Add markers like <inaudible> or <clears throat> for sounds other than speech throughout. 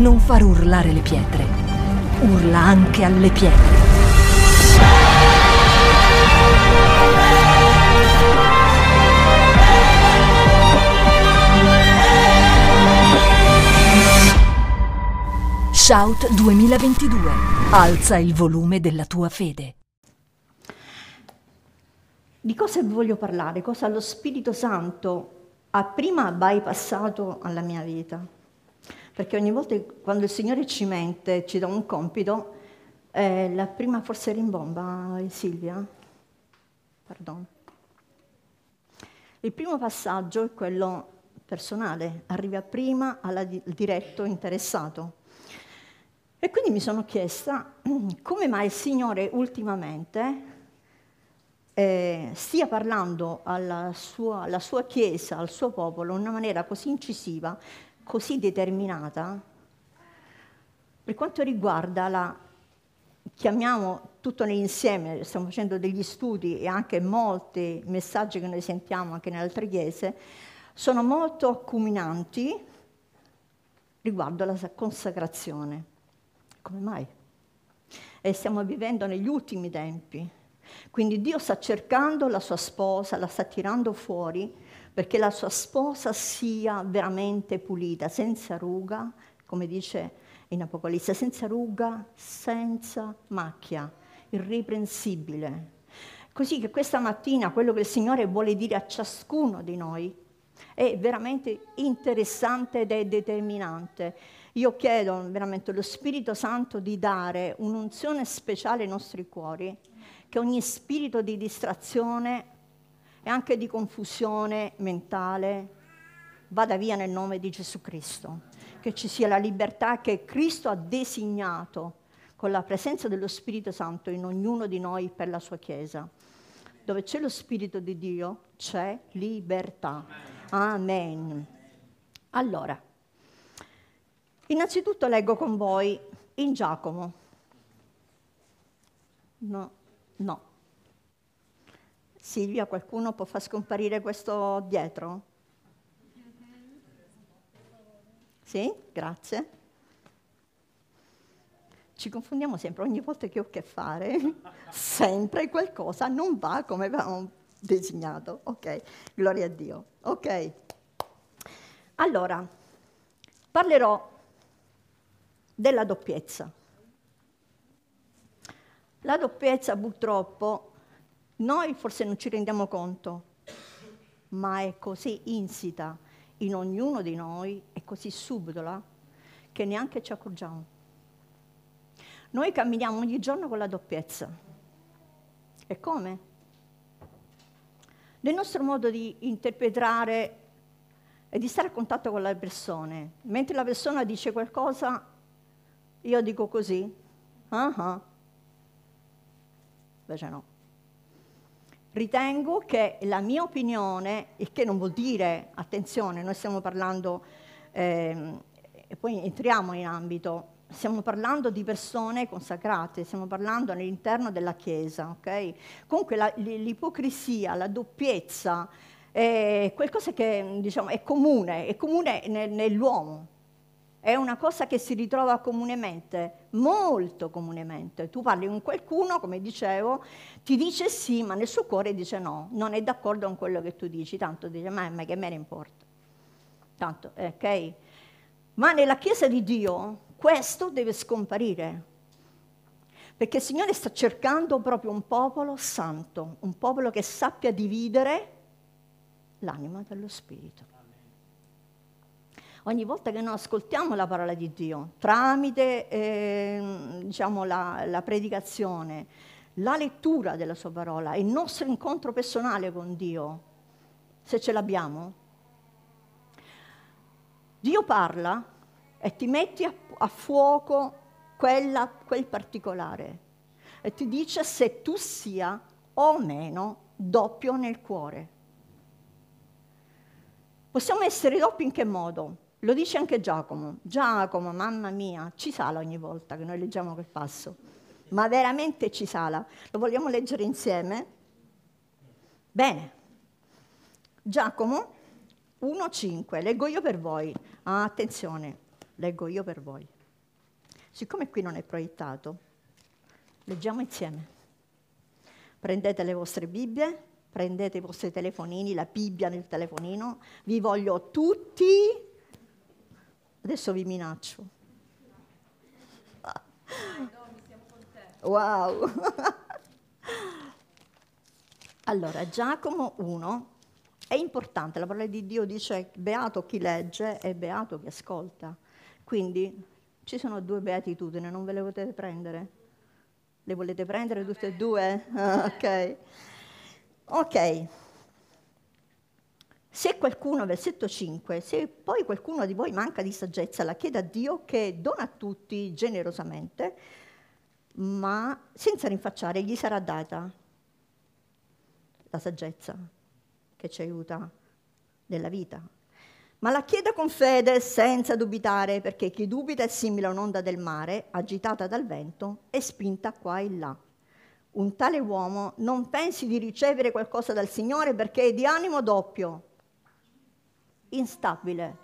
non far urlare le pietre. Urla anche alle pietre. Shout 2022. Alza il volume della tua fede. Di cosa voglio parlare? Cosa lo Spirito Santo ha prima bypassato alla mia vita? Perché ogni volta quando il Signore ci mente, ci dà un compito, eh, la prima forse rimbomba Silvia? Pardon. Il primo passaggio è quello personale, arriva prima al diretto interessato. E quindi mi sono chiesta <clears throat> come mai il Signore ultimamente eh, stia parlando alla sua, alla sua Chiesa, al suo popolo, in una maniera così incisiva, così determinata, per quanto riguarda la, chiamiamo tutto nell'insieme, stiamo facendo degli studi e anche molti messaggi che noi sentiamo anche nelle altre chiese, sono molto accuminanti riguardo alla consacrazione. Come mai? E stiamo vivendo negli ultimi tempi. Quindi Dio sta cercando la sua sposa, la sta tirando fuori perché la sua sposa sia veramente pulita, senza ruga, come dice in Apocalisse, senza ruga, senza macchia, irreprensibile. Così che questa mattina quello che il Signore vuole dire a ciascuno di noi è veramente interessante ed è determinante. Io chiedo veramente allo Spirito Santo di dare un'unzione speciale ai nostri cuori, che ogni spirito di distrazione e anche di confusione mentale vada via nel nome di Gesù Cristo, che ci sia la libertà che Cristo ha designato con la presenza dello Spirito Santo in ognuno di noi per la sua Chiesa. Dove c'è lo Spirito di Dio c'è libertà. Amen. Allora, Innanzitutto leggo con voi in Giacomo. No, no. Silvia, qualcuno può far scomparire questo dietro? Sì, grazie. Ci confondiamo sempre, ogni volta che ho che fare, <laughs> sempre qualcosa non va come avevamo designato. Ok, gloria a Dio. Ok. Allora, parlerò della doppiezza. La doppiezza purtroppo noi forse non ci rendiamo conto, ma è così insita in ognuno di noi, è così subdola, che neanche ci accorgiamo. Noi camminiamo ogni giorno con la doppiezza. E come? Nel nostro modo di interpretare e di stare a contatto con le persone. Mentre la persona dice qualcosa, io dico così? Uh-huh. Invece no. Ritengo che la mia opinione, il che non vuol dire, attenzione, noi stiamo parlando, ehm, e poi entriamo in ambito, stiamo parlando di persone consacrate, stiamo parlando all'interno della Chiesa, ok? Comunque la, l'ipocrisia, la doppiezza, è qualcosa che diciamo, è comune, è comune nell'uomo, è una cosa che si ritrova comunemente, molto comunemente. Tu parli con qualcuno, come dicevo, ti dice sì, ma nel suo cuore dice no, non è d'accordo con quello che tu dici, tanto dice ma, ma che me ne importa. Tanto, eh, ok? Ma nella Chiesa di Dio questo deve scomparire, perché il Signore sta cercando proprio un popolo santo, un popolo che sappia dividere l'anima dallo spirito ogni volta che noi ascoltiamo la parola di Dio, tramite eh, diciamo, la, la predicazione, la lettura della sua parola, il nostro incontro personale con Dio, se ce l'abbiamo, Dio parla e ti metti a, a fuoco quella, quel particolare e ti dice se tu sia o meno doppio nel cuore. Possiamo essere doppi in che modo? Lo dice anche Giacomo. Giacomo, mamma mia, ci sala ogni volta che noi leggiamo quel passo. Ma veramente ci sala. Lo vogliamo leggere insieme? Bene. Giacomo 1,5. Leggo io per voi. Ah, attenzione. leggo io per voi. Siccome qui non è proiettato, leggiamo insieme. Prendete le vostre Bibbie, prendete i vostri telefonini, la Bibbia nel telefonino, vi voglio tutti, adesso vi minaccio. Wow! allora, Giacomo 1 è importante, la parola di Dio dice beato chi legge e beato chi ascolta. Quindi ci sono due beatitudini, non ve le potete prendere? Le volete prendere tutte e due? Ah, ok. Ok. Se qualcuno, versetto 5, se poi qualcuno di voi manca di saggezza, la chieda a Dio che dona a tutti generosamente, ma senza rinfacciare gli sarà data la saggezza che ci aiuta nella vita. Ma la chieda con fede, senza dubitare, perché chi dubita è simile a un'onda del mare, agitata dal vento e spinta qua e là. Un tale uomo non pensi di ricevere qualcosa dal Signore perché è di animo doppio, instabile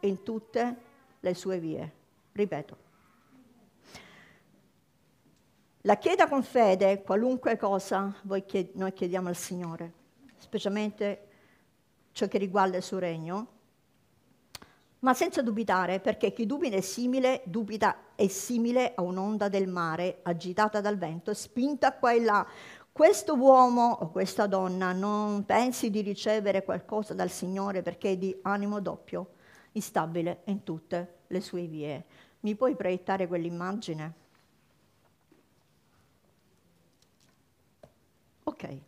in tutte le sue vie. Ripeto. La chieda con fede qualunque cosa chied- noi chiediamo al Signore, specialmente ciò che riguarda il suo regno, ma senza dubitare, perché chi dubita è simile, dubita è simile a un'onda del mare agitata dal vento, spinta qua e là. Questo uomo o questa donna non pensi di ricevere qualcosa dal Signore perché è di animo doppio, instabile in tutte le sue vie. Mi puoi proiettare quell'immagine? Ok.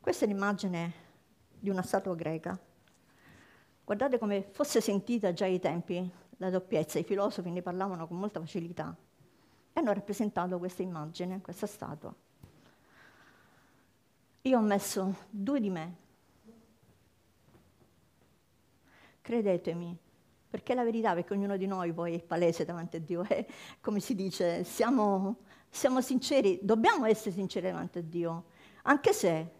Questa è l'immagine di una statua greca. Guardate come fosse sentita già ai tempi la doppiezza, i filosofi ne parlavano con molta facilità hanno rappresentato questa immagine, questa statua. Io ho messo due di me. Credetemi, perché la verità, perché ognuno di noi poi è palese davanti a Dio, è <laughs> come si dice, siamo, siamo sinceri, dobbiamo essere sinceri davanti a Dio, anche se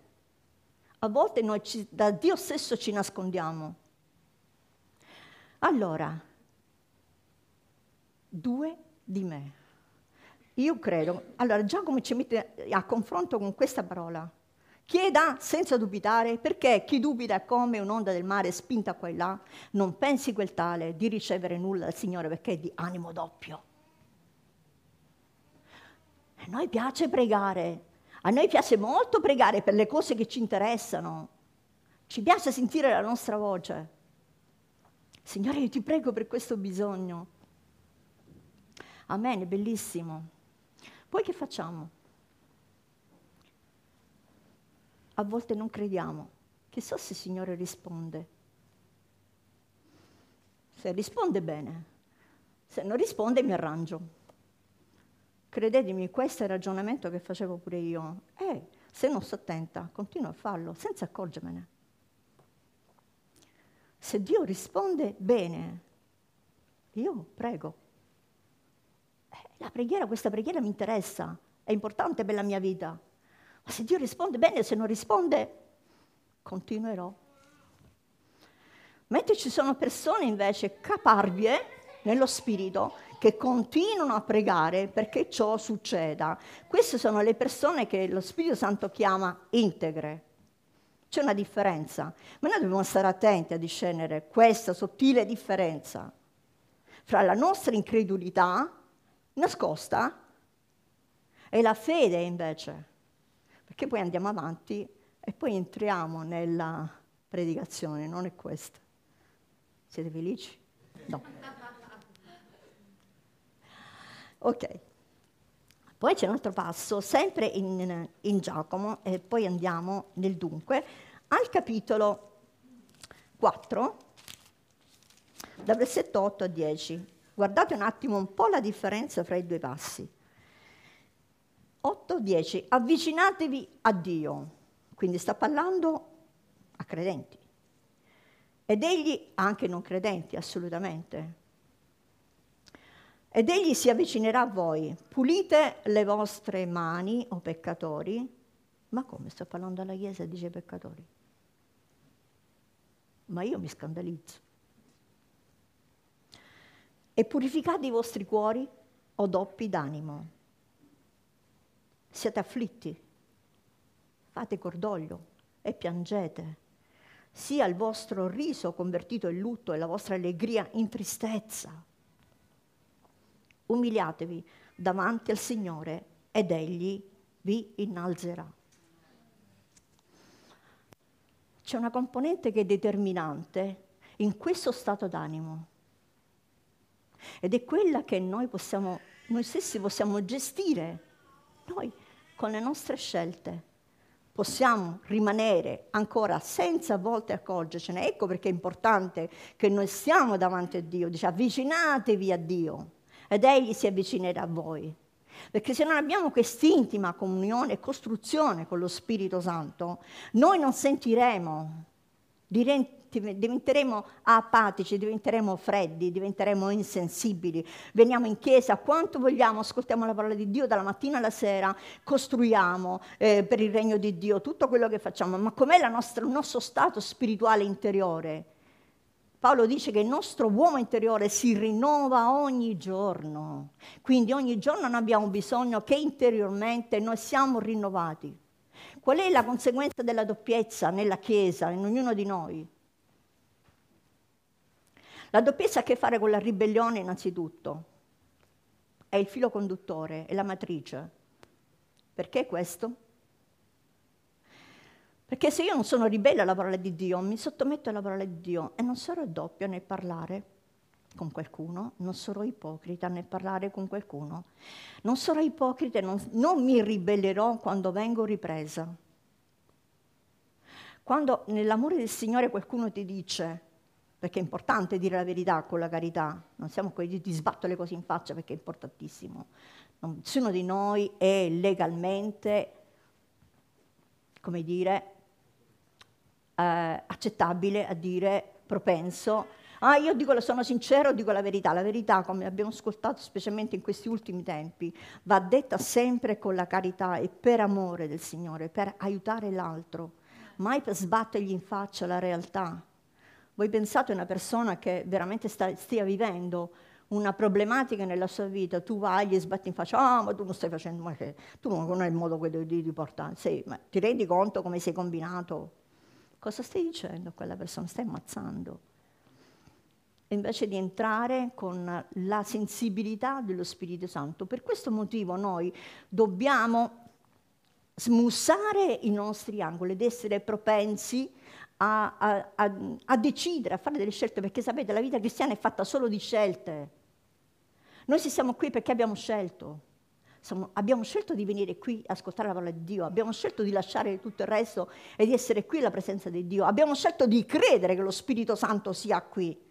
a volte noi ci, da Dio stesso ci nascondiamo. Allora, due di me. Io credo, allora Giacomo ci mette a confronto con questa parola. Chieda senza dubitare, perché chi dubita è come un'onda del mare spinta qua e là, non pensi quel tale di ricevere nulla dal Signore perché è di animo doppio. A noi piace pregare, a noi piace molto pregare per le cose che ci interessano. Ci piace sentire la nostra voce. Signore, io ti prego per questo bisogno. Amen, bellissimo. Poi che facciamo? A volte non crediamo. Chissà se il Signore risponde. Se risponde bene, se non risponde mi arrangio. Credetemi, questo è il ragionamento che facevo pure io. Eh, se non sto attenta, continuo a farlo senza accorgermene. Se Dio risponde bene, io prego. La preghiera, questa preghiera mi interessa, è importante per la mia vita. Ma se Dio risponde bene, se non risponde, continuerò. Mentre ci sono persone invece caparbie nello spirito che continuano a pregare perché ciò succeda. Queste sono le persone che lo Spirito Santo chiama integre. C'è una differenza, ma noi dobbiamo stare attenti a discernere questa sottile differenza fra la nostra incredulità nascosta e la fede invece. Perché poi andiamo avanti e poi entriamo nella predicazione, non è questa. Siete felici? No. Ok. Poi c'è un altro passo, sempre in, in Giacomo, e poi andiamo nel dunque, al capitolo 4, da versetto 8 a 10. Guardate un attimo un po' la differenza fra i due passi. 8-10, avvicinatevi a Dio, quindi sta parlando a credenti, ed egli anche non credenti, assolutamente, ed egli si avvicinerà a voi. Pulite le vostre mani, o peccatori. Ma come sto parlando alla Chiesa dice peccatori? Ma io mi scandalizzo. E purificate i vostri cuori o doppi d'animo. Siete afflitti, fate cordoglio e piangete. Sia il vostro riso convertito in lutto e la vostra allegria in tristezza. Umiliatevi davanti al Signore ed Egli vi innalzerà. C'è una componente che è determinante in questo stato d'animo ed è quella che noi, possiamo, noi stessi possiamo gestire, noi con le nostre scelte possiamo rimanere ancora senza a volte accorgercene. Ecco perché è importante che noi stiamo davanti a Dio, dice avvicinatevi a Dio ed Egli si avvicinerà a voi. Perché se non abbiamo quest'intima comunione e costruzione con lo Spirito Santo, noi non sentiremo, diventeremo apatici, diventeremo freddi, diventeremo insensibili. Veniamo in chiesa quanto vogliamo, ascoltiamo la parola di Dio dalla mattina alla sera, costruiamo eh, per il regno di Dio tutto quello che facciamo, ma com'è nostra, il nostro stato spirituale interiore? Paolo dice che il nostro uomo interiore si rinnova ogni giorno, quindi ogni giorno noi abbiamo bisogno che interiormente noi siamo rinnovati. Qual è la conseguenza della doppiezza nella Chiesa, in ognuno di noi? La doppiezza ha a che fare con la ribellione innanzitutto, è il filo conduttore, è la matrice. Perché questo? Perché se io non sono ribelle alla parola di Dio, mi sottometto alla parola di Dio e non sarò doppia nel parlare con qualcuno, non sarò ipocrita nel parlare con qualcuno, non sarò ipocrita e non, non mi ribellerò quando vengo ripresa. Quando nell'amore del Signore qualcuno ti dice perché è importante dire la verità con la carità, non siamo quelli ti sbatto le cose in faccia perché è importantissimo. Nessuno di noi è legalmente, come dire, eh, accettabile a dire propenso. Ah, io dico, sono sincero, dico la verità. La verità, come abbiamo ascoltato specialmente in questi ultimi tempi, va detta sempre con la carità e per amore del Signore, per aiutare l'altro, mai per sbattergli in faccia la realtà voi pensate a una persona che veramente sta, stia vivendo una problematica nella sua vita, tu vai, gli sbatti in faccia, ah, ma tu non stai facendo, ma che, tu non hai il modo di, di, di portare, sei, ma ti rendi conto come sei combinato? Cosa stai dicendo a quella persona? Stai ammazzando. E invece di entrare con la sensibilità dello Spirito Santo. Per questo motivo noi dobbiamo smussare i nostri angoli ed essere propensi a, a, a, decidere, a fare delle scelte, perché sapete, la vita cristiana è fatta solo di scelte. Noi siamo qui perché abbiamo scelto. Siamo, abbiamo scelto di venire qui a ascoltare la parola di Dio, abbiamo scelto di lasciare tutto il resto e di essere qui alla presenza di Dio, abbiamo scelto di credere che lo Spirito Santo sia qui.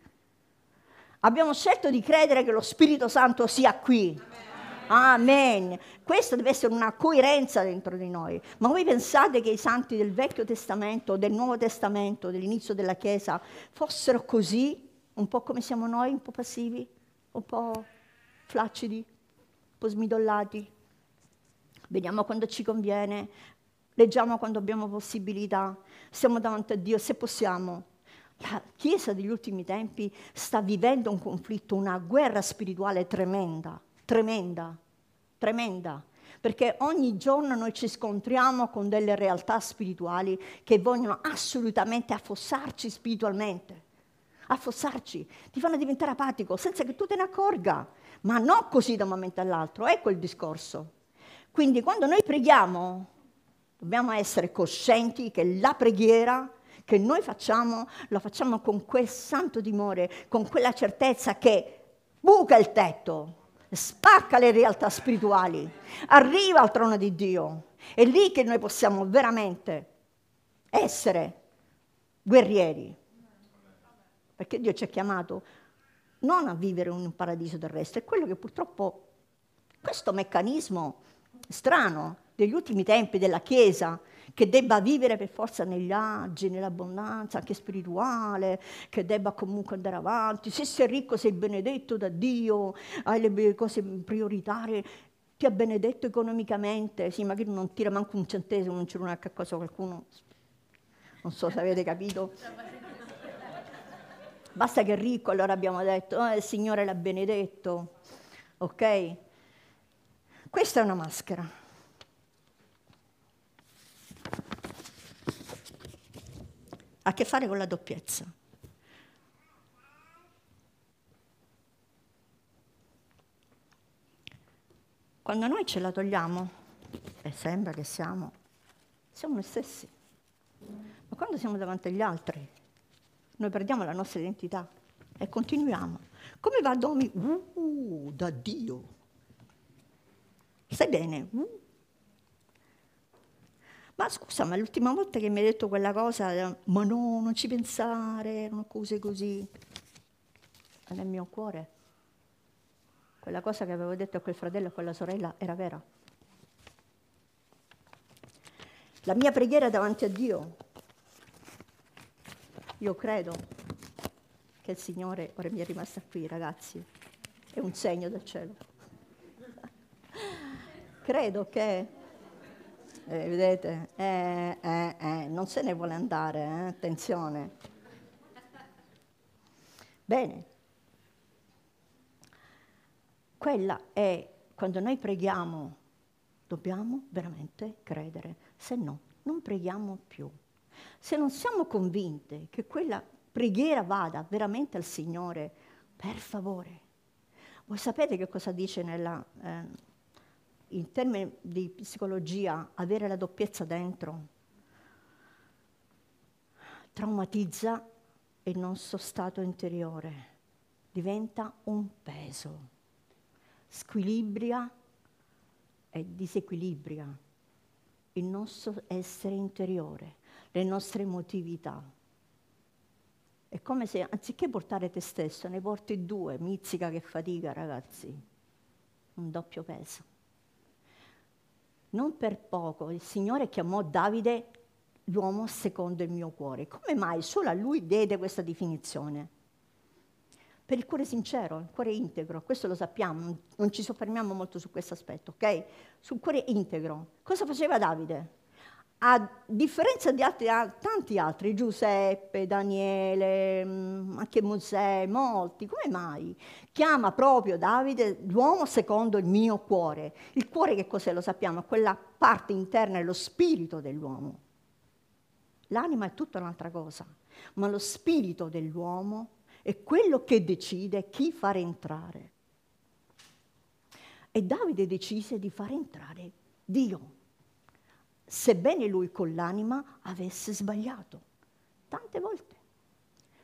Abbiamo scelto di credere che lo Spirito Santo sia qui. Amen. Amen. Questa deve essere una coerenza dentro di noi. Ma voi pensate che i santi del Vecchio Testamento, del Nuovo Testamento, dell'inizio della Chiesa, fossero così, un po' come siamo noi, un po' passivi, un po' flaccidi, un po' smidollati? Veniamo quando ci conviene, leggiamo quando abbiamo possibilità, siamo davanti a Dio se possiamo. La Chiesa degli ultimi tempi sta vivendo un conflitto, una guerra spirituale tremenda tremenda, tremenda, perché ogni giorno noi ci scontriamo con delle realtà spirituali che vogliono assolutamente affossarci spiritualmente, affossarci, ti fanno diventare apatico senza che tu te ne accorga, ma non così da un momento all'altro, ecco il discorso. Quindi quando noi preghiamo dobbiamo essere coscienti che la preghiera che noi facciamo, la facciamo con quel santo timore, con quella certezza che buca il tetto, spacca le realtà spirituali, arriva al trono di Dio. È lì che noi possiamo veramente essere guerrieri. Perché Dio ci ha chiamato non a vivere in un paradiso terrestre, è quello che purtroppo questo meccanismo strano degli ultimi tempi della Chiesa che debba vivere per forza negli agi, nell'abbondanza anche spirituale, che debba comunque andare avanti. Se sei ricco sei benedetto da Dio, hai le cose prioritarie, ti ha benedetto economicamente, sì, magari non tira manco un centesimo, non c'è una cosa qualcuno, non so se avete capito. Basta che è ricco, allora abbiamo detto, oh, il Signore l'ha benedetto. Ok? Questa è una maschera. Ha a che fare con la doppiezza. Quando noi ce la togliamo, e sembra che siamo, siamo noi stessi. Ma quando siamo davanti agli altri, noi perdiamo la nostra identità e continuiamo. Come va Domi? Uh, da Dio. Stai bene? Uh. Ma scusa, ma l'ultima volta che mi hai detto quella cosa, ma no, non ci pensare, erano cose così. Nel mio cuore, quella cosa che avevo detto a quel fratello e a quella sorella era vera. La mia preghiera davanti a Dio, io credo che il Signore, ora mi è rimasta qui ragazzi, è un segno del cielo. <laughs> credo che, eh, vedete, eh, eh, eh, non se ne vuole andare, eh, attenzione. Bene, quella è, quando noi preghiamo, dobbiamo veramente credere, se no non preghiamo più. Se non siamo convinte che quella preghiera vada veramente al Signore, per favore. Voi sapete che cosa dice nella, eh, in termini di psicologia, avere la doppiezza dentro traumatizza il nostro stato interiore, diventa un peso, squilibria e disequilibria il nostro essere interiore, le nostre emotività. È come se anziché portare te stesso, ne porti due, mizzica che fatica ragazzi, un doppio peso. Non per poco il Signore chiamò Davide l'uomo secondo il mio cuore. Come mai solo a lui diede questa definizione? Per il cuore sincero, il cuore integro, questo lo sappiamo, non ci soffermiamo molto su questo aspetto, ok? Sul cuore integro. Cosa faceva Davide? A differenza di altri, tanti altri, Giuseppe, Daniele, mm, anche Mosè, molti, come mai? Chiama proprio Davide l'uomo secondo il mio cuore. Il cuore che cos'è? Lo sappiamo, è quella parte interna, è lo spirito dell'uomo. L'anima è tutta un'altra cosa, ma lo spirito dell'uomo è quello che decide chi fare entrare. E Davide decise di fare entrare Dio sebbene lui con l'anima avesse sbagliato, tante volte.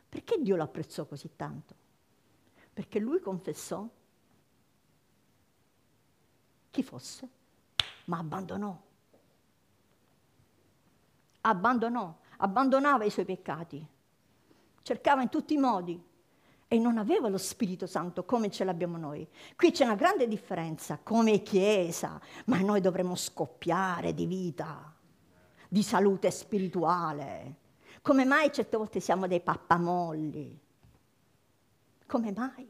Perché Dio lo apprezzò così tanto? Perché lui confessò chi fosse, ma abbandonò. Abbandonò, abbandonava i suoi peccati, cercava in tutti i modi e non aveva lo Spirito Santo come ce l'abbiamo noi. Qui c'è una grande differenza come Chiesa, ma noi dovremmo scoppiare di vita, di salute spirituale. Come mai certe volte siamo dei pappamolli? Come mai?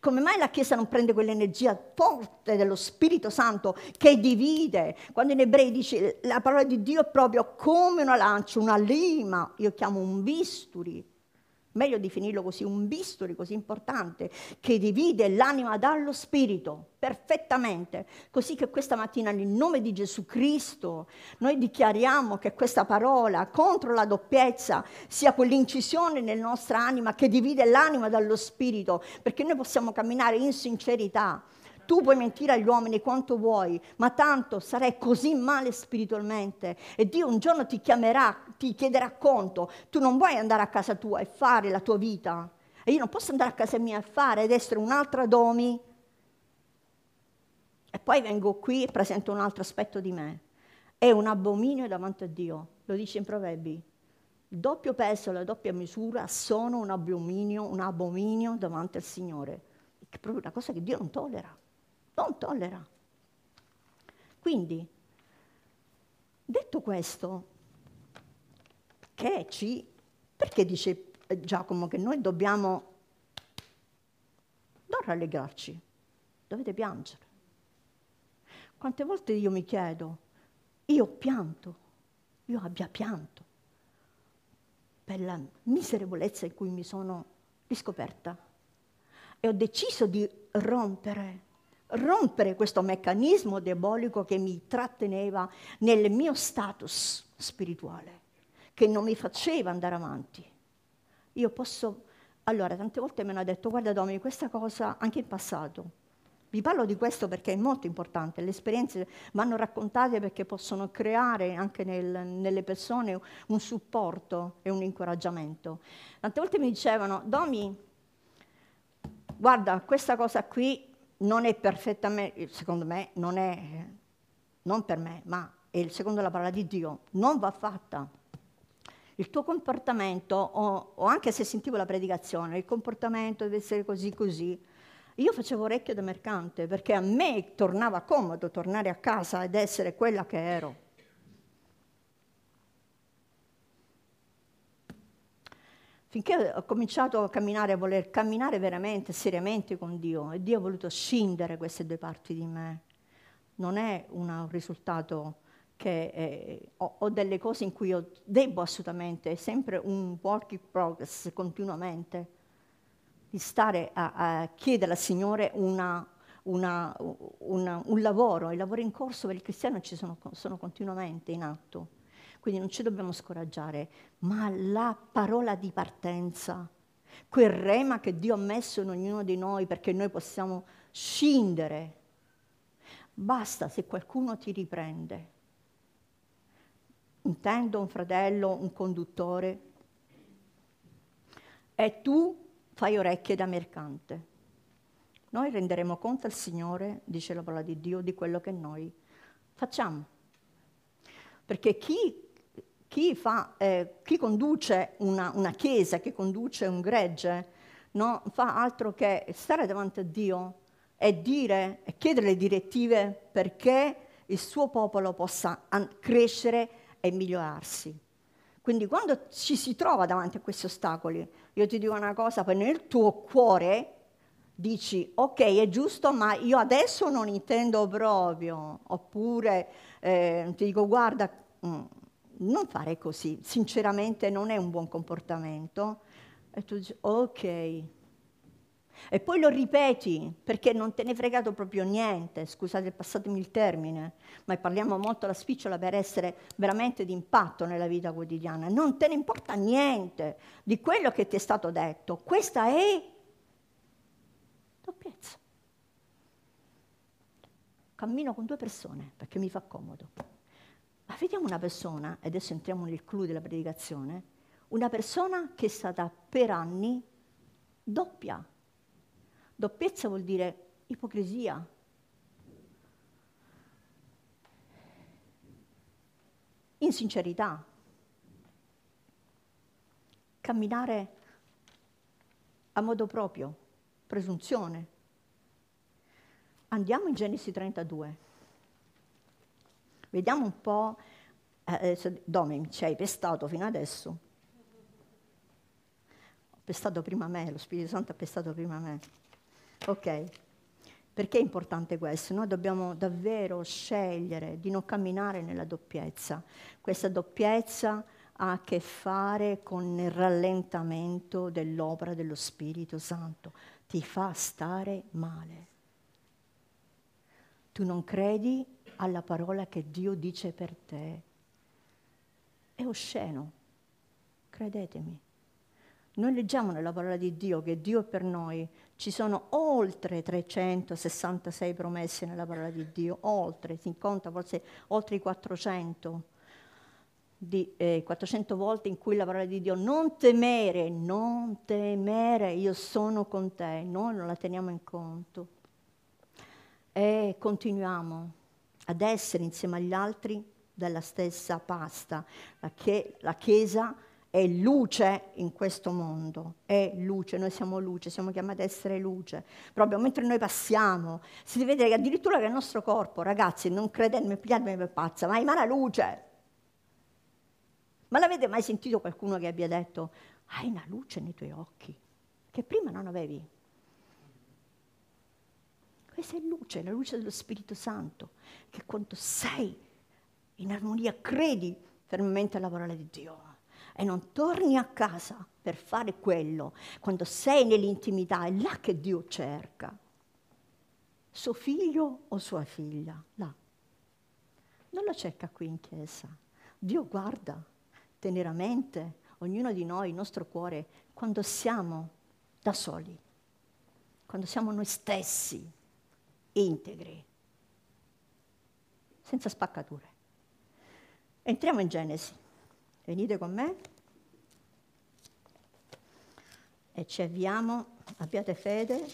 Come mai la Chiesa non prende quell'energia forte dello Spirito Santo che divide? Quando in ebrei dice la parola di Dio è proprio come una lancia, una lima, io chiamo un bisturi, meglio definirlo così, un bisturi così importante che divide l'anima dallo spirito perfettamente, così che questa mattina nel nome di Gesù Cristo noi dichiariamo che questa parola contro la doppiezza sia quell'incisione nella nostra anima che divide l'anima dallo spirito, perché noi possiamo camminare in sincerità tu puoi mentire agli uomini quanto vuoi, ma tanto sarai così male spiritualmente e Dio un giorno ti chiamerà, ti chiederà conto. Tu non vuoi andare a casa tua e fare la tua vita. E io non posso andare a casa mia e fare ed essere un'altra Domi. E poi vengo qui e presento un altro aspetto di me. È un abominio davanti a Dio, lo dice in Proverbi. Doppio peso e la doppia misura sono un abominio, un abominio davanti al Signore. È proprio una cosa che Dio non tollera non tollera. Quindi, detto questo, che ci, perché dice Giacomo che noi dobbiamo non rallegrarci, dovete piangere. Quante volte io mi chiedo, io ho pianto, io abbia pianto per la miserevolezza in cui mi sono di scoperta. E ho deciso di rompere, rompere questo meccanismo diabolico che mi tratteneva nel mio status spirituale, che non mi faceva andare avanti. Io posso... Allora, tante volte mi hanno detto, guarda Domini, questa cosa anche in passato, vi parlo di questo perché è molto importante, le esperienze vanno raccontate perché possono creare anche nel, nelle persone un supporto e un incoraggiamento. Tante volte mi dicevano, Domi, guarda, questa cosa qui non è perfettamente, secondo me, non è, non per me, ma è secondo la parola di Dio, non va fatta. Il tuo comportamento, o, o anche se sentivo la predicazione, il comportamento deve essere così così, io facevo orecchio da mercante perché a me tornava comodo tornare a casa ed essere quella che ero. Finché ho cominciato a camminare, a voler camminare veramente, seriamente con Dio, e Dio ha voluto scindere queste due parti di me. Non è un risultato che eh, ho, ho, delle cose in cui io devo assolutamente, è sempre un work in progress continuamente di stare a, a chiedere al Signore una, una, un lavoro, i lavori in corso per il cristiano ci sono, sono continuamente in atto. Quindi non ci dobbiamo scoraggiare, ma la parola di partenza, quel rema che Dio ha messo in ognuno di noi perché noi possiamo scindere. Basta se qualcuno ti riprende. Intendo un fratello, un conduttore, e tu fai orecchie da mercante. Noi renderemo conto al Signore, dice la parola di Dio, di quello che noi facciamo. Perché chi, chi, fa, eh, chi conduce una, una, chiesa, chi conduce un gregge, non fa altro che stare davanti a Dio e dire e chiedere le direttive perché il suo popolo possa crescere e migliorarsi. Quindi quando ci si trova davanti a questi ostacoli, io ti dico una cosa, nel tuo cuore dici ok è giusto ma io adesso non intendo proprio, oppure eh, ti dico guarda mm, non fare così, sinceramente non è un buon comportamento. E tu dici ok, e poi lo ripeti perché non te ne è fregato proprio niente, scusate, passatemi il termine, ma parliamo molto la spicciola per essere veramente di impatto nella vita quotidiana. Non te ne importa niente di quello che ti è stato detto. Questa è doppiezza. Cammino con due persone perché mi fa comodo. Ma vediamo una persona, e adesso entriamo nel clou della predicazione, una persona che è stata per anni doppia Doppiezza vuol dire ipocrisia. Insincerità. Camminare a modo proprio, presunzione. Andiamo in Genesi 32. Vediamo un po', eh, eh Dome, ci hai pestato fino adesso. Ho pestato prima me, lo Spirito Santo ha pestato prima me. Ok? Perché è importante questo? Noi dobbiamo davvero scegliere di non camminare nella doppiezza. Questa doppiezza ha a che fare con il rallentamento dell'opera dello Spirito Santo. Ti fa stare male. Tu non credi alla parola che Dio dice per te. È osceno, credetemi. Noi leggiamo nella parola di Dio che Dio è per noi ci sono oltre 366 promesse nella parola di Dio, oltre, si conta forse oltre i 400, di, eh, 400 volte in cui la parola di Dio non temere, non temere, io sono con te, noi non la teniamo in conto. E continuiamo ad essere insieme agli altri della stessa pasta, la, la Chiesa è luce in questo mondo, è luce, noi siamo luce, siamo chiamati ad essere luce. Proprio mentre noi passiamo, si vede che addirittura che il nostro corpo, ragazzi, non credete, pigliatemi per pazza, ma emana luce. Ma l'avete mai sentito qualcuno che abbia detto, hai una luce nei tuoi occhi, che prima non avevi? Questa è luce, la luce dello Spirito Santo, che quando sei in armonia credi fermamente alla parola di Dio e non torni a casa per fare quello, quando sei nell'intimità, è là che Dio cerca. Suo figlio o sua figlia, là. Non lo cerca qui in chiesa. Dio guarda teneramente ognuno di noi, il nostro cuore, quando siamo da soli, quando siamo noi stessi, integri, senza spaccature. Entriamo in Genesi. Venite con me e ci avviamo, abbiate fede.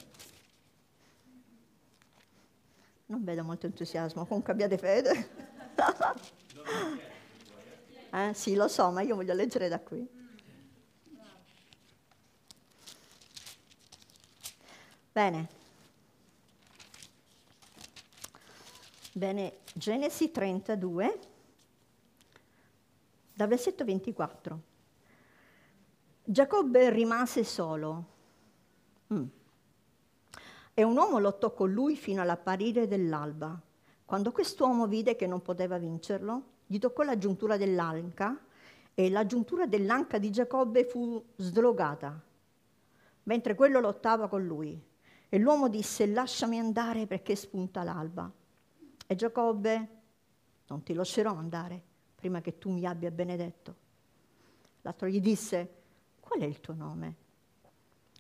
Non vedo molto entusiasmo, comunque abbiate fede. <laughs> eh, sì, lo so, ma io voglio leggere da qui. Bene. Bene, Genesi 32 dal versetto 24. Giacobbe rimase solo mm. e un uomo lottò con lui fino all'apparire dell'alba. Quando quest'uomo vide che non poteva vincerlo, gli toccò la giuntura dell'anca e la giuntura dell'anca di Giacobbe fu slogata, mentre quello lottava con lui. E l'uomo disse, lasciami andare perché spunta l'alba. E Giacobbe, non ti lascerò andare prima che tu mi abbia benedetto. L'altro gli disse, qual è il tuo nome?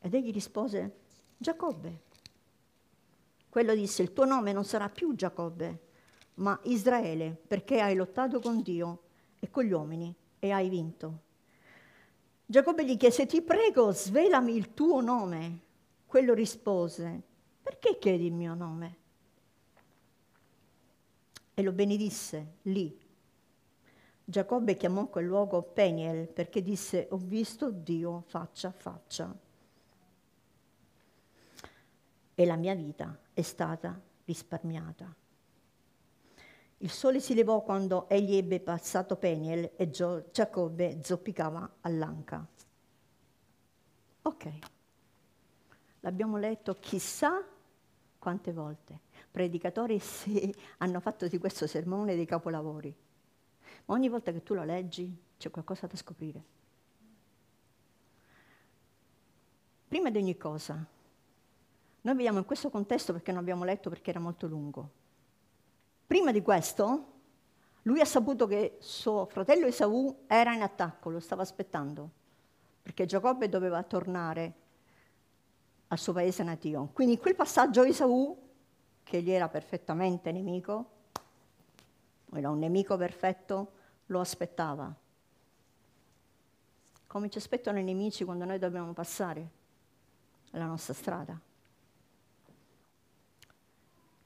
Ed egli rispose, Giacobbe. Quello disse, il tuo nome non sarà più Giacobbe, ma Israele, perché hai lottato con Dio e con gli uomini e hai vinto. Giacobbe gli chiese, ti prego, svelami il tuo nome. Quello rispose, perché chiedi il mio nome? E lo benedisse lì Giacobbe chiamò quel luogo Peniel perché disse ho visto Dio faccia a faccia e la mia vita è stata risparmiata. Il sole si levò quando egli ebbe passato Peniel e Giacobbe zoppicava all'anca. Ok, l'abbiamo letto chissà quante volte. Predicatori <laughs> si hanno fatto di questo sermone dei capolavori. Ma ogni volta che tu lo leggi c'è qualcosa da scoprire. Prima di ogni cosa, noi vediamo in questo contesto perché non abbiamo letto perché era molto lungo. Prima di questo, lui ha saputo che suo fratello Esaù era in attacco, lo stava aspettando, perché Giacobbe doveva tornare al suo paese natio. Quindi in quel passaggio Esaù, che gli era perfettamente nemico, era un nemico perfetto, lo aspettava. Come ci aspettano i nemici quando noi dobbiamo passare la nostra strada.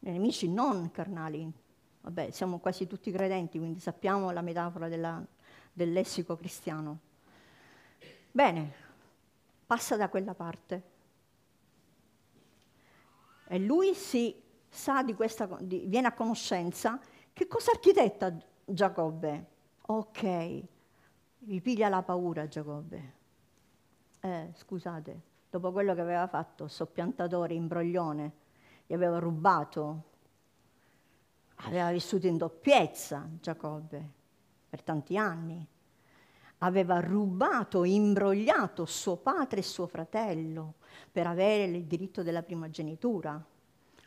I nemici non carnali, vabbè, siamo quasi tutti credenti, quindi sappiamo la metafora della, del lessico cristiano. Bene, passa da quella parte. E lui si sa di questa, di, viene a conoscenza che cosa architetta Giacobbe? Ok, vi piglia la paura Giacobbe. Eh, scusate, dopo quello che aveva fatto, soppiantatore, imbroglione, gli aveva rubato, aveva vissuto in doppiezza Giacobbe per tanti anni, aveva rubato, imbrogliato suo padre e suo fratello per avere il diritto della primogenitura.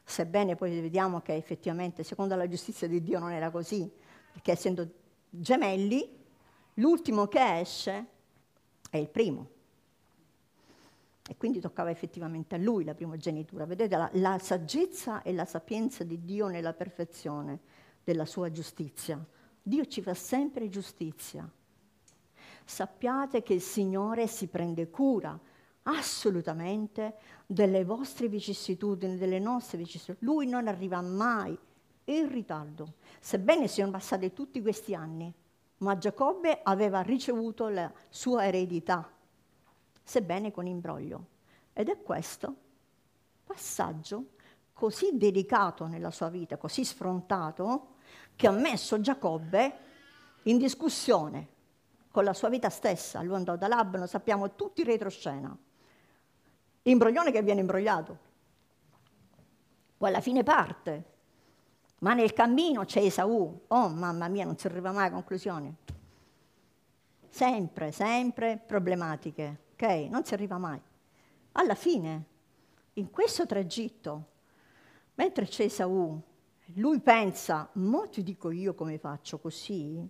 Sebbene poi vediamo che effettivamente, secondo la giustizia di Dio, non era così, perché essendo gemelli, l'ultimo che esce è il primo. E quindi toccava effettivamente a lui la primogenitura. Vedete la, la saggezza e la sapienza di Dio nella perfezione della sua giustizia. Dio ci fa sempre giustizia. Sappiate che il Signore si prende cura assolutamente delle vostre vicissitudini, delle nostre vicissitudini. Lui non arriva mai in ritardo, sebbene siano passati tutti questi anni, ma Giacobbe aveva ricevuto la sua eredità, sebbene con imbroglio. Ed è questo passaggio così delicato nella sua vita, così sfrontato, che ha messo Giacobbe in discussione con la sua vita stessa. Lui andò da Labano, sappiamo tutti retroscena. Imbroglione che viene imbrogliato. Poi alla fine parte ma nel cammino c'è Esaù. Oh mamma mia, non si arriva mai a conclusione. sempre, sempre problematiche, ok? Non si arriva mai. Alla fine, in questo tragitto, mentre c'è Esaù, lui pensa, mo ti dico io come faccio così,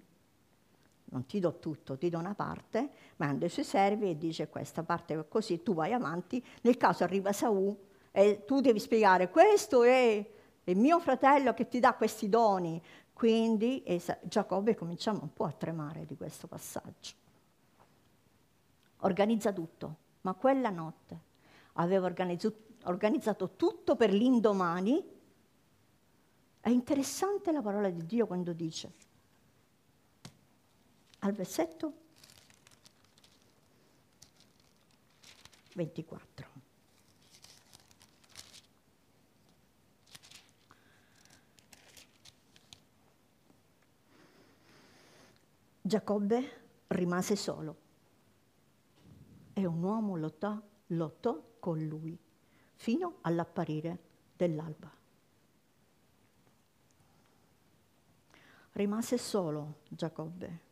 non ti do tutto, ti do una parte, manda i suoi servi e dice questa parte così, tu vai avanti, nel caso arriva Saù e tu devi spiegare questo è il mio fratello che ti dà questi doni, quindi Giacobbe comincia un po' a tremare di questo passaggio. Organizza tutto, ma quella notte aveva organizzato tutto per l'indomani. È interessante la parola di Dio quando dice al versetto 24. Giacobbe rimase solo e un uomo lottò, lottò con lui fino all'apparire dell'alba. Rimase solo Giacobbe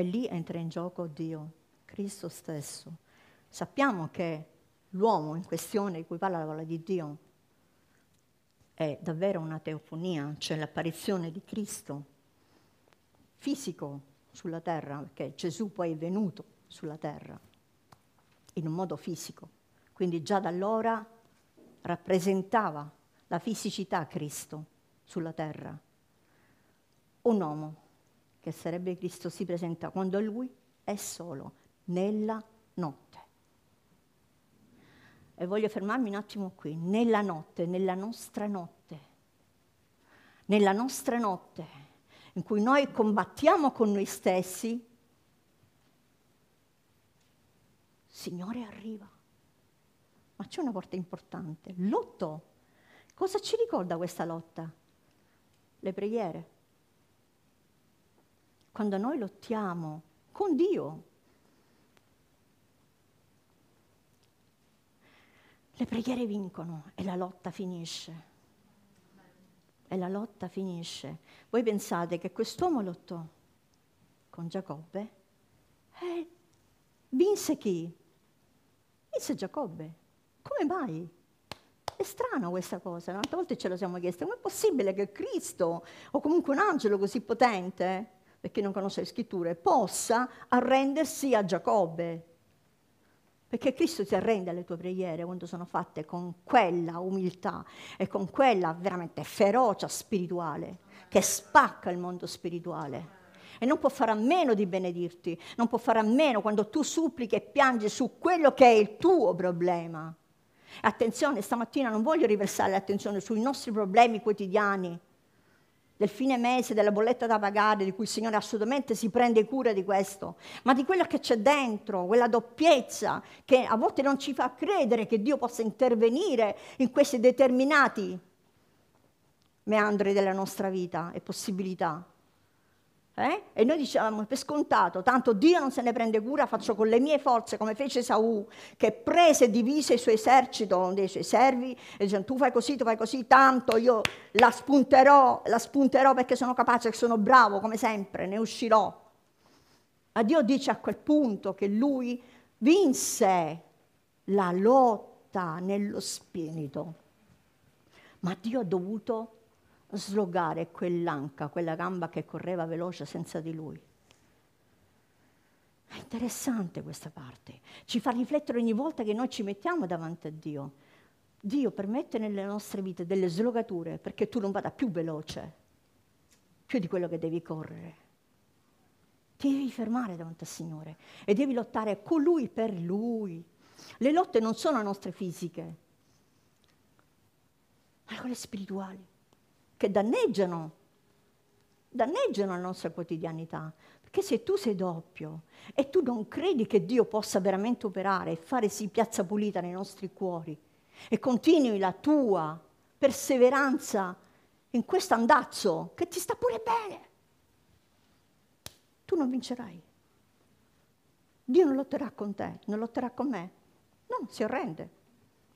e lì entra in gioco Dio, Cristo stesso. Sappiamo che l'uomo in questione di cui parla la parola di Dio è davvero una teofonia, cioè l'apparizione di Cristo fisico sulla terra, perché Gesù poi è venuto sulla terra in un modo fisico. Quindi già da allora rappresentava la fisicità Cristo sulla terra. Un uomo che sarebbe Cristo si presenta quando lui è solo, nella notte. E voglio fermarmi un attimo qui, nella notte, nella nostra notte, nella nostra notte in cui noi combattiamo con noi stessi, Signore arriva. Ma c'è una porta importante, lotto. Cosa ci ricorda questa lotta? Le preghiere. Quando noi lottiamo con Dio, le preghiere vincono e la lotta finisce e la lotta finisce. Voi pensate che quest'uomo lottò con Giacobbe e vinse chi? Vinse Giacobbe. Come mai? È strano questa cosa, tante volte ce lo siamo chiesti, come è possibile che Cristo o comunque un angelo così potente, per chi non conosce le scritture, possa arrendersi a Giacobbe? Perché Cristo si arrende alle tue preghiere quando sono fatte con quella umiltà e con quella veramente ferocia spirituale che spacca il mondo spirituale. E non può fare a meno di benedirti, non può fare a meno quando tu supplichi e piangi su quello che è il tuo problema. Attenzione, stamattina non voglio riversare l'attenzione sui nostri problemi quotidiani, del fine mese, della bolletta da pagare, di cui il Signore assolutamente si prende cura di questo, ma di quello che c'è dentro, quella doppiezza che a volte non ci fa credere che Dio possa intervenire in questi determinati meandri della nostra vita e possibilità. Eh? E noi dicevamo per scontato, tanto Dio non se ne prende cura, faccio con le mie forze come fece Saù, che prese e divise il suo esercito dei suoi servi e dice tu fai così, tu fai così, tanto io la spunterò, la spunterò perché sono capace, sono bravo come sempre, ne uscirò. Ma Dio dice a quel punto che lui vinse la lotta nello spirito, ma Dio ha dovuto slogare quell'anca, quella gamba che correva veloce senza di lui. È interessante questa parte, ci fa riflettere ogni volta che noi ci mettiamo davanti a Dio. Dio permette nelle nostre vite delle slogature perché tu non vada più veloce, più di quello che devi correre. Ti devi fermare davanti al Signore e devi lottare con Lui per Lui. Le lotte non sono nostre fisiche, ma quelle spirituali che danneggiano, danneggiano la nostra quotidianità. Perché se tu sei doppio e tu non credi che Dio possa veramente operare e fare sì piazza pulita nei nostri cuori e continui la tua perseveranza in questo andazzo che ti sta pure bene, tu non vincerai. Dio non lotterà con te, non lotterà con me. No, si arrende.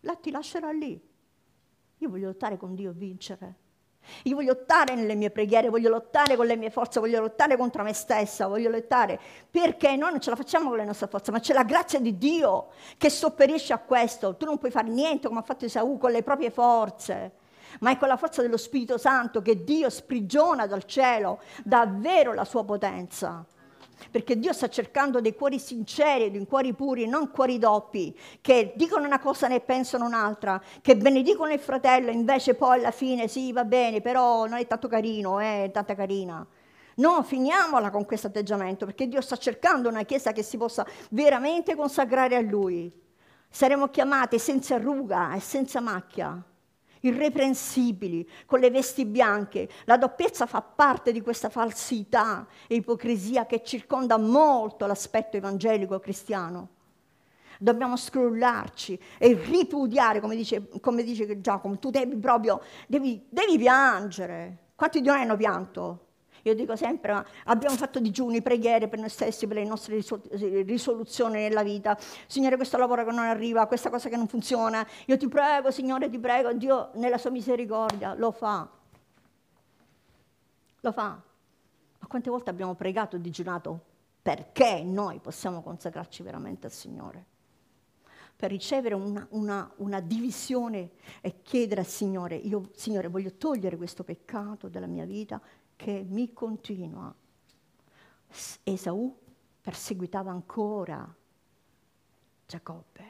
La ti lascerà lì. Io voglio lottare con Dio e vincere. Io voglio lottare nelle mie preghiere, voglio lottare con le mie forze, voglio lottare contro me stessa, voglio lottare perché noi non ce la facciamo con le nostre forze, ma c'è la grazia di Dio che sopperisce a questo. Tu non puoi fare niente come ha fatto Esaù con le proprie forze, ma è con la forza dello Spirito Santo che Dio sprigiona dal cielo davvero la sua potenza perché Dio sta cercando dei cuori sinceri, dei cuori puri, non cuori doppi, che dicono una cosa e ne pensano un'altra, che benedicono il fratello, invece poi alla fine sì, va bene, però non è tanto carino, eh, è tanta carina. No, finiamola con questo atteggiamento, perché Dio sta cercando una chiesa che si possa veramente consacrare a Lui. Saremo chiamati senza ruga e senza macchia irreprensibili, con le vesti bianche. La doppiezza fa parte di questa falsità e ipocrisia che circonda molto l'aspetto evangelico cristiano. Dobbiamo scrollarci e ripudiare, come dice, come dice Giacomo, tu devi proprio, devi, devi piangere. Quanti di noi hanno pianto? Io dico sempre, abbiamo fatto digiuni, preghiere per noi stessi, per le nostre risoluzioni nella vita. Signore, questo lavoro che non arriva, questa cosa che non funziona, io ti prego, Signore, ti prego, Dio nella sua misericordia lo fa. Lo fa. Ma quante volte abbiamo pregato e digiunato perché noi possiamo consacrarci veramente al Signore? per ricevere una, una, una, divisione e chiedere al Signore, io Signore voglio togliere questo peccato dalla mia vita che mi continua. Esaù perseguitava ancora Giacobbe.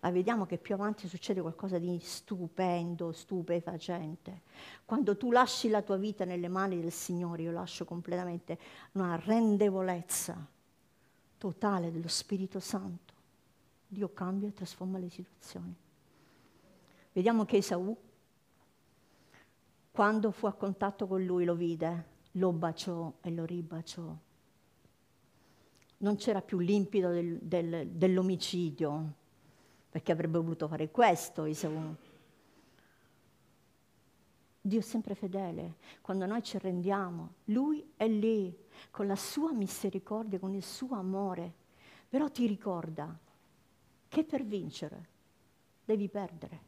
Ma vediamo che più avanti succede qualcosa di stupendo, stupefacente. Quando tu lasci la tua vita nelle mani del Signore, io lascio completamente una rendevolezza totale dello Spirito Santo. Dio cambia e trasforma le situazioni. Vediamo che Esaù quando fu a contatto con lui lo vide, lo baciò e lo ribaciò. Non c'era più limpido del, del, dell'omicidio, perché avrebbe voluto fare questo Isaù. Dio è sempre fedele. Quando noi ci rendiamo, Lui è lì, con la sua misericordia, con il suo amore. Però ti ricorda che per vincere devi perdere.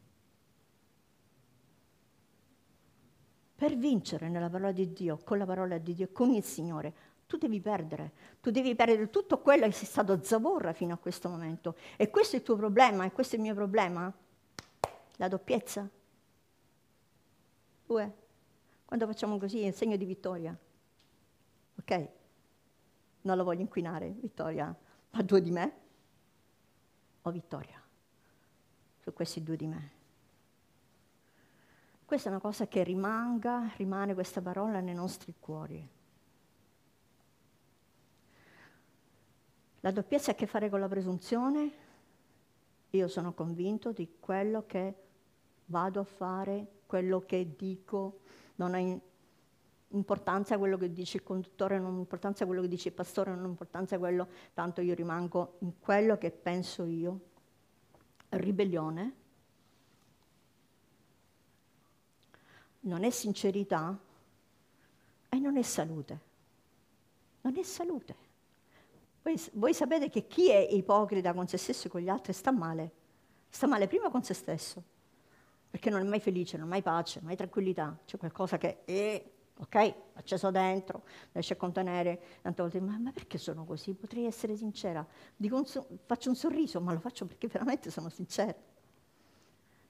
Per vincere nella parola di Dio, con la parola di Dio, con il Signore, tu devi perdere, tu devi perdere tutto quello che sei stato zavorra fino a questo momento. E questo è il tuo problema, e questo è il mio problema? La doppiezza? Due. Quando facciamo così è il segno di vittoria. Ok? Non lo voglio inquinare, vittoria. Ma due di me? O vittoria? Su questi due di me. Questa è una cosa che rimanga, rimane questa parola nei nostri cuori. La doppiezza ha a che fare con la presunzione. Io sono convinto di quello che vado a fare, quello che dico, non ha importanza quello che dice il conduttore, non ha importanza quello che dice il pastore, non ha importanza quello, tanto io rimango in quello che penso io. Ribellione, non è sincerità e non è salute. Non è salute. Voi, voi, sapete che chi è ipocrita con se stesso e con gli altri sta male. Sta male prima con se stesso, perché non è mai felice, non è mai pace, mai tranquillità. C'è qualcosa che è, ok, acceso dentro, riesce a contenere. Tante volte, ma, ma perché sono così? Potrei essere sincera. Un faccio un sorriso, ma lo faccio perché veramente sono sincera.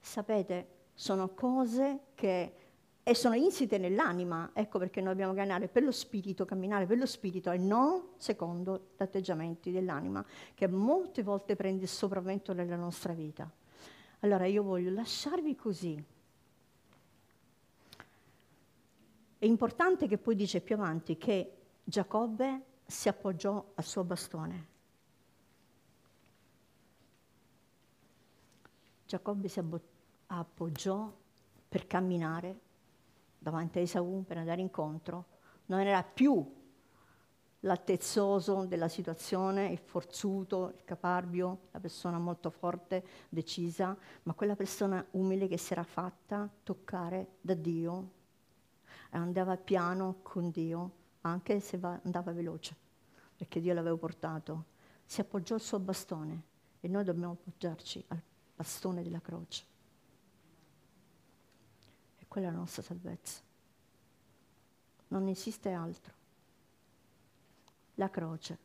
Sapete, sono cose che e sono insite nell'anima, ecco perché noi dobbiamo camminare per lo spirito, camminare per lo spirito e non secondo gli atteggiamenti dell'anima, che molte volte prende il sopravvento nella nostra vita. Allora io voglio lasciarvi così. È importante che poi dice più avanti che Giacobbe si appoggiò al suo bastone. Giacobbe si appoggiò per camminare davanti a Esaù per andare incontro, non era più l'altezzoso della situazione, il forzuto, il caparbio, la persona molto forte, decisa, ma quella persona umile che si era fatta toccare da Dio e andava piano con Dio, anche se va, andava veloce, perché Dio l'aveva portato. Si appoggiò al suo bastone e noi dobbiamo appoggiarci al bastone della croce. Quella è la nostra salvezza. Non esiste altro. La croce,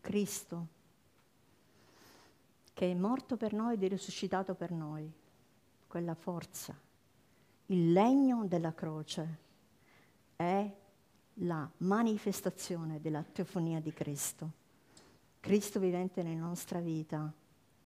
Cristo, che è morto per noi ed è risuscitato per noi, quella forza, il legno della croce è la manifestazione della teofonia di Cristo. Cristo vivente nella nostra vita